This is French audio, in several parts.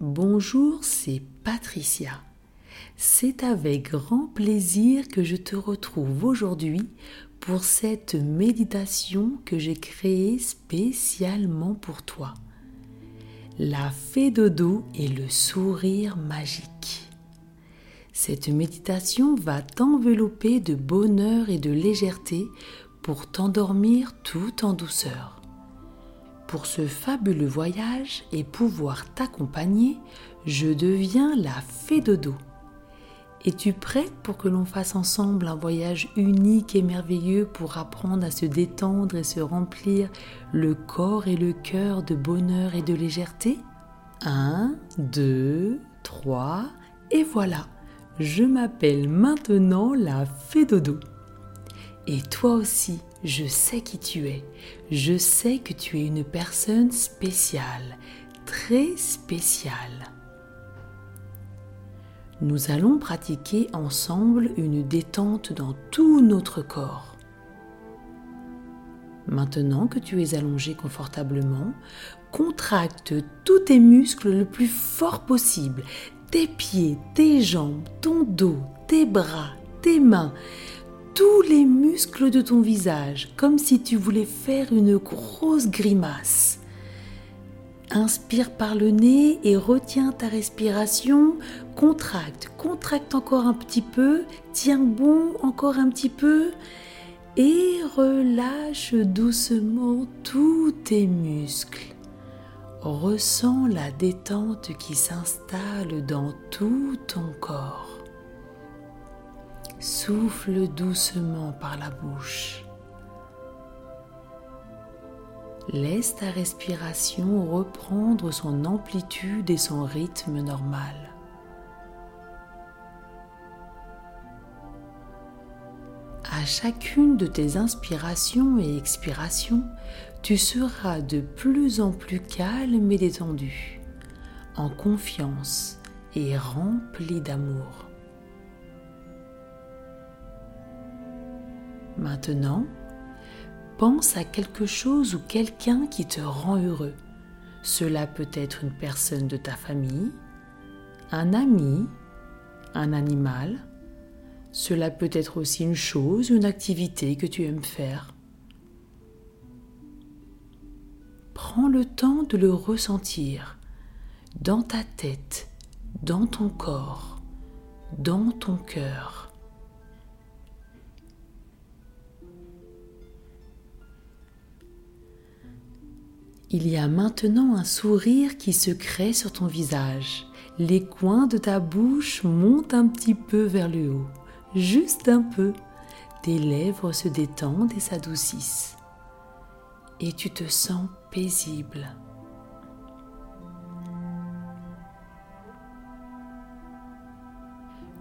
Bonjour, c'est Patricia. C'est avec grand plaisir que je te retrouve aujourd'hui pour cette méditation que j'ai créée spécialement pour toi. La fée dodo et le sourire magique. Cette méditation va t'envelopper de bonheur et de légèreté pour t'endormir tout en douceur. Pour ce fabuleux voyage et pouvoir t'accompagner, je deviens la fée dodo. Es-tu prêt pour que l'on fasse ensemble un voyage unique et merveilleux pour apprendre à se détendre et se remplir le corps et le cœur de bonheur et de légèreté? 1, 2, 3, et voilà, je m'appelle maintenant la fée dodo. Et toi aussi, je sais qui tu es. Je sais que tu es une personne spéciale, très spéciale. Nous allons pratiquer ensemble une détente dans tout notre corps. Maintenant que tu es allongé confortablement, contracte tous tes muscles le plus fort possible, tes pieds, tes jambes, ton dos, tes bras, tes mains tous les muscles de ton visage, comme si tu voulais faire une grosse grimace. Inspire par le nez et retiens ta respiration. Contracte, contracte encore un petit peu. Tiens bon encore un petit peu. Et relâche doucement tous tes muscles. Ressens la détente qui s'installe dans tout ton corps. Souffle doucement par la bouche. Laisse ta respiration reprendre son amplitude et son rythme normal. À chacune de tes inspirations et expirations, tu seras de plus en plus calme et détendu, en confiance et rempli d'amour. Maintenant, pense à quelque chose ou quelqu'un qui te rend heureux. Cela peut être une personne de ta famille, un ami, un animal. Cela peut être aussi une chose, une activité que tu aimes faire. Prends le temps de le ressentir dans ta tête, dans ton corps, dans ton cœur. Il y a maintenant un sourire qui se crée sur ton visage. Les coins de ta bouche montent un petit peu vers le haut, juste un peu. Tes lèvres se détendent et s'adoucissent. Et tu te sens paisible.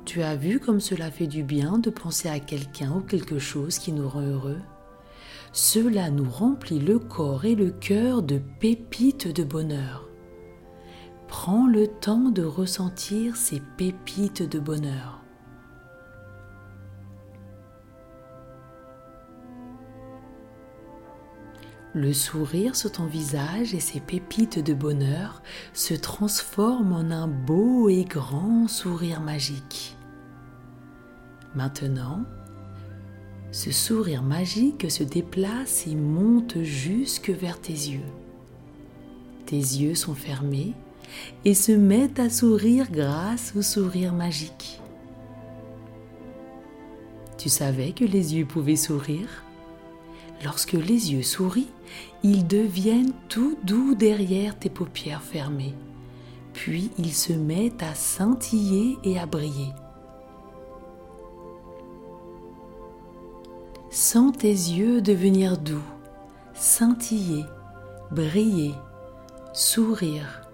Tu as vu comme cela fait du bien de penser à quelqu'un ou quelque chose qui nous rend heureux? Cela nous remplit le corps et le cœur de pépites de bonheur. Prends le temps de ressentir ces pépites de bonheur. Le sourire sur ton visage et ces pépites de bonheur se transforment en un beau et grand sourire magique. Maintenant, ce sourire magique se déplace et monte jusque vers tes yeux. Tes yeux sont fermés et se mettent à sourire grâce au sourire magique. Tu savais que les yeux pouvaient sourire? Lorsque les yeux sourient, ils deviennent tout doux derrière tes paupières fermées. Puis ils se mettent à scintiller et à briller. Sens tes yeux devenir doux, scintiller, briller, sourire.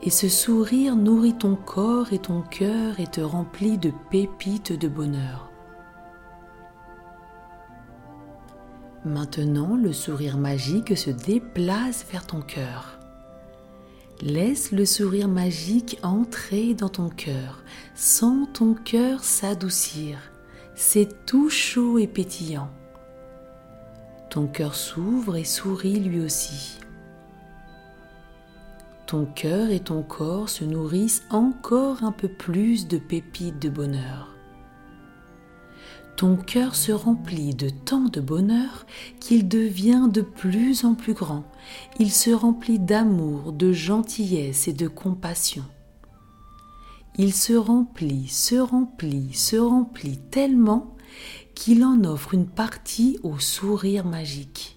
Et ce sourire nourrit ton corps et ton cœur et te remplit de pépites de bonheur. Maintenant, le sourire magique se déplace vers ton cœur. Laisse le sourire magique entrer dans ton cœur. Sens ton cœur s'adoucir c'est tout chaud et pétillant. Ton cœur s'ouvre et sourit lui aussi. ton cœur et ton corps se nourrissent encore un peu plus de pépites de bonheur. Ton cœur se remplit de tant de bonheur qu'il devient de plus en plus grand. Il se remplit d'amour, de gentillesse et de compassion. Il se remplit, se remplit, se remplit tellement qu'il en offre une partie au sourire magique.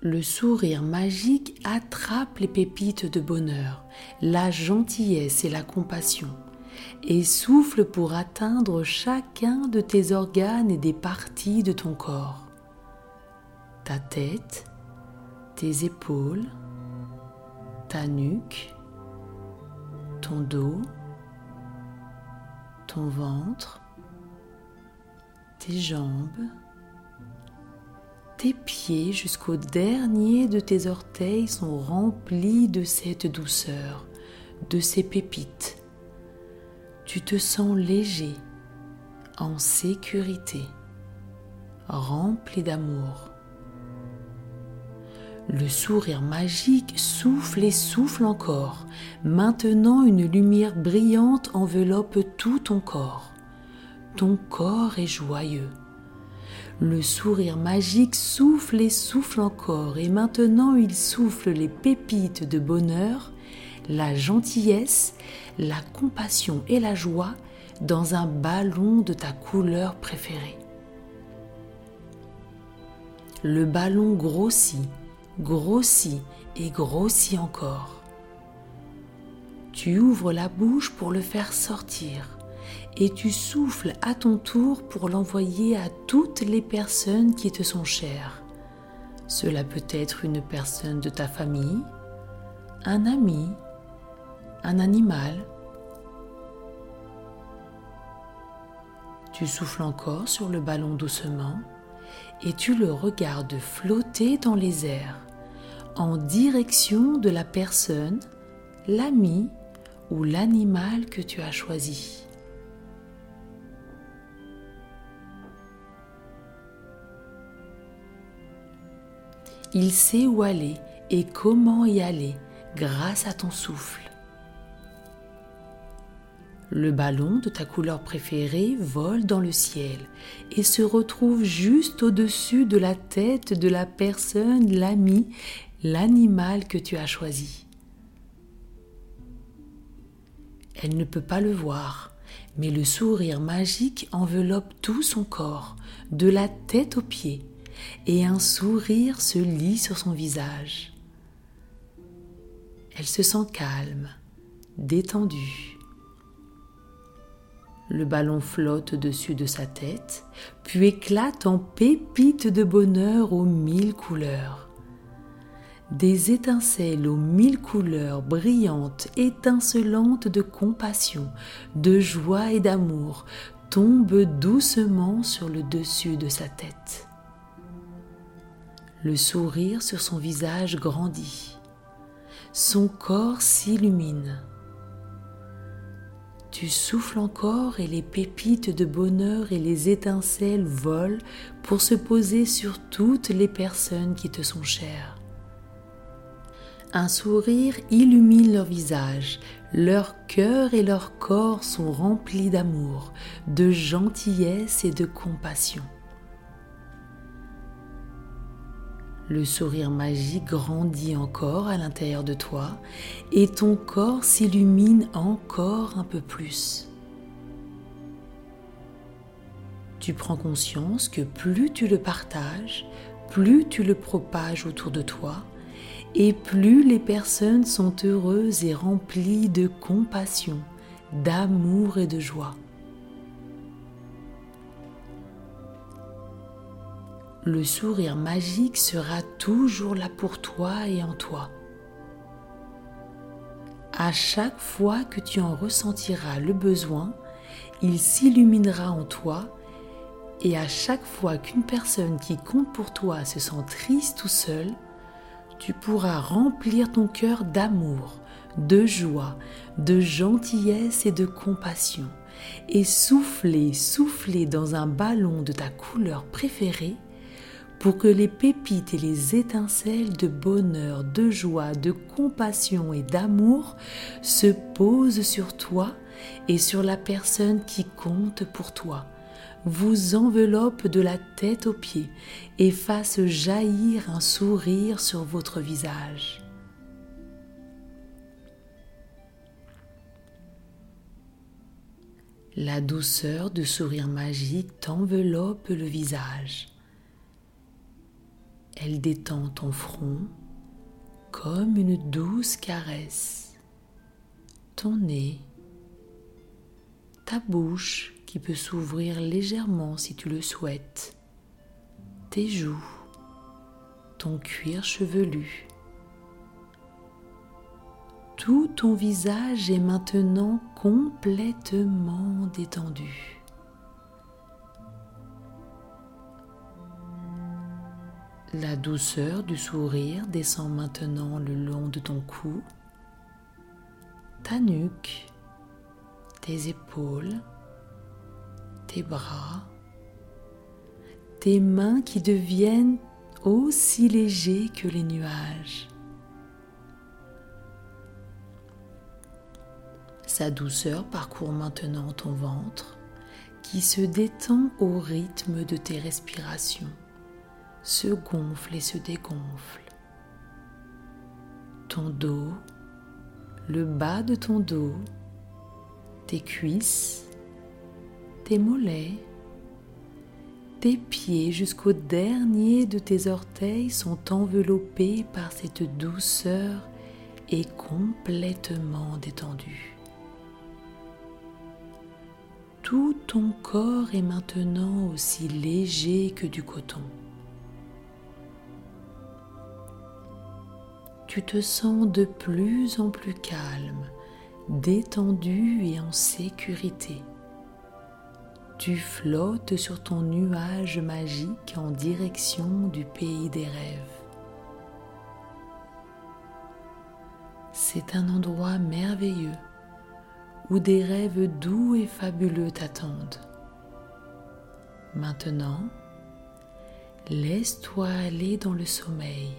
Le sourire magique attrape les pépites de bonheur, la gentillesse et la compassion, et souffle pour atteindre chacun de tes organes et des parties de ton corps. Ta tête, tes épaules, ta nuque, ton dos, ton ventre, tes jambes, tes pieds jusqu'au dernier de tes orteils sont remplis de cette douceur, de ces pépites. Tu te sens léger, en sécurité, rempli d'amour. Le sourire magique souffle et souffle encore. Maintenant une lumière brillante enveloppe tout ton corps. Ton corps est joyeux. Le sourire magique souffle et souffle encore, et maintenant il souffle les pépites de bonheur, la gentillesse, la compassion et la joie dans un ballon de ta couleur préférée. Le ballon grossit, grossit et grossit encore. Tu ouvres la bouche pour le faire sortir et tu souffles à ton tour pour l'envoyer à toutes les personnes qui te sont chères. Cela peut être une personne de ta famille, un ami, un animal. Tu souffles encore sur le ballon doucement et tu le regardes flotter dans les airs en direction de la personne, l'ami ou l'animal que tu as choisi. Il sait où aller et comment y aller grâce à ton souffle. Le ballon de ta couleur préférée vole dans le ciel et se retrouve juste au-dessus de la tête de la personne, l'ami, l'animal que tu as choisi. Elle ne peut pas le voir, mais le sourire magique enveloppe tout son corps, de la tête aux pieds et un sourire se lit sur son visage. Elle se sent calme, détendue. Le ballon flotte au-dessus de sa tête, puis éclate en pépites de bonheur aux mille couleurs. Des étincelles aux mille couleurs brillantes, étincelantes de compassion, de joie et d'amour tombent doucement sur le dessus de sa tête. Le sourire sur son visage grandit. Son corps s'illumine. Tu souffles encore et les pépites de bonheur et les étincelles volent pour se poser sur toutes les personnes qui te sont chères. Un sourire illumine leur visage, leur cœur et leur corps sont remplis d'amour, de gentillesse et de compassion. Le sourire magique grandit encore à l'intérieur de toi et ton corps s'illumine encore un peu plus. Tu prends conscience que plus tu le partages, plus tu le propages autour de toi et plus les personnes sont heureuses et remplies de compassion, d'amour et de joie. le sourire magique sera toujours là pour toi et en toi. À chaque fois que tu en ressentiras le besoin, il s'illuminera en toi et à chaque fois qu'une personne qui compte pour toi se sent triste ou seule, tu pourras remplir ton cœur d'amour, de joie, de gentillesse et de compassion et souffler, souffler dans un ballon de ta couleur préférée pour que les pépites et les étincelles de bonheur, de joie, de compassion et d'amour se posent sur toi et sur la personne qui compte pour toi, vous enveloppent de la tête aux pieds et fassent jaillir un sourire sur votre visage. La douceur du sourire magique t'enveloppe le visage. Elle détend ton front comme une douce caresse. Ton nez, ta bouche peut s'ouvrir légèrement si tu le souhaites, tes joues, ton cuir chevelu. Tout ton visage est maintenant complètement détendu. La douceur du sourire descend maintenant le long de ton cou, ta nuque, tes épaules, tes bras, tes mains qui deviennent aussi légers que les nuages. Sa douceur parcourt maintenant ton ventre qui se détend au rythme de tes respirations se gonfle et se dégonfle. Ton dos, le bas de ton dos, tes cuisses, tes mollets, tes pieds jusqu'au dernier de tes orteils sont enveloppés par cette douceur et complètement détendus. Tout ton corps est maintenant aussi léger que du coton. tu te sens de plus en plus calme, détendu et en sécurité. Tu flottes sur ton nuage magique en direction du pays des rêves. C'est un endroit merveilleux où des rêves doux et fabuleux t'attendent. Maintenant, laisse-toi aller dans le sommeil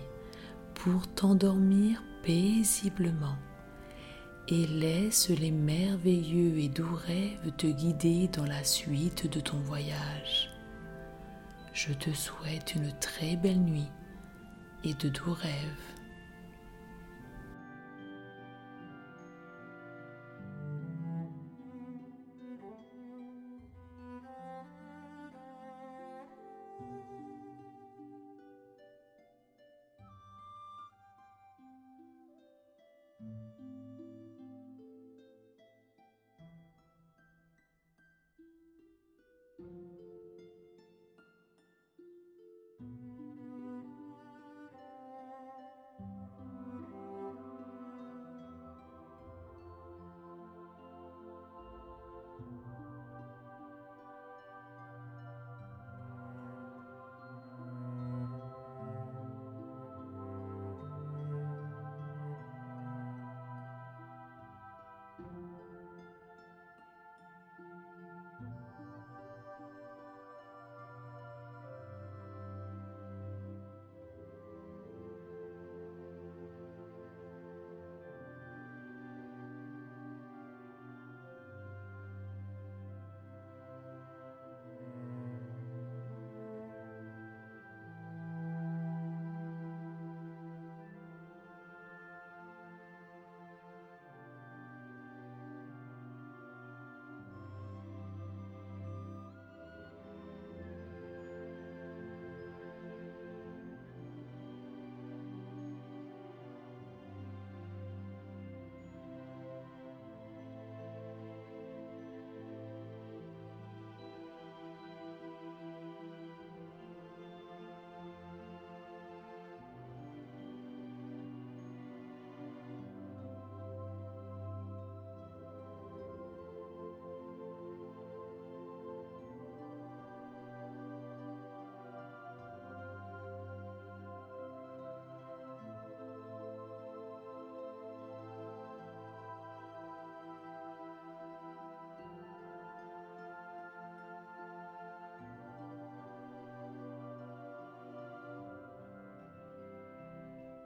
pour t'endormir paisiblement et laisse les merveilleux et doux rêves te guider dans la suite de ton voyage. Je te souhaite une très belle nuit et de doux rêves.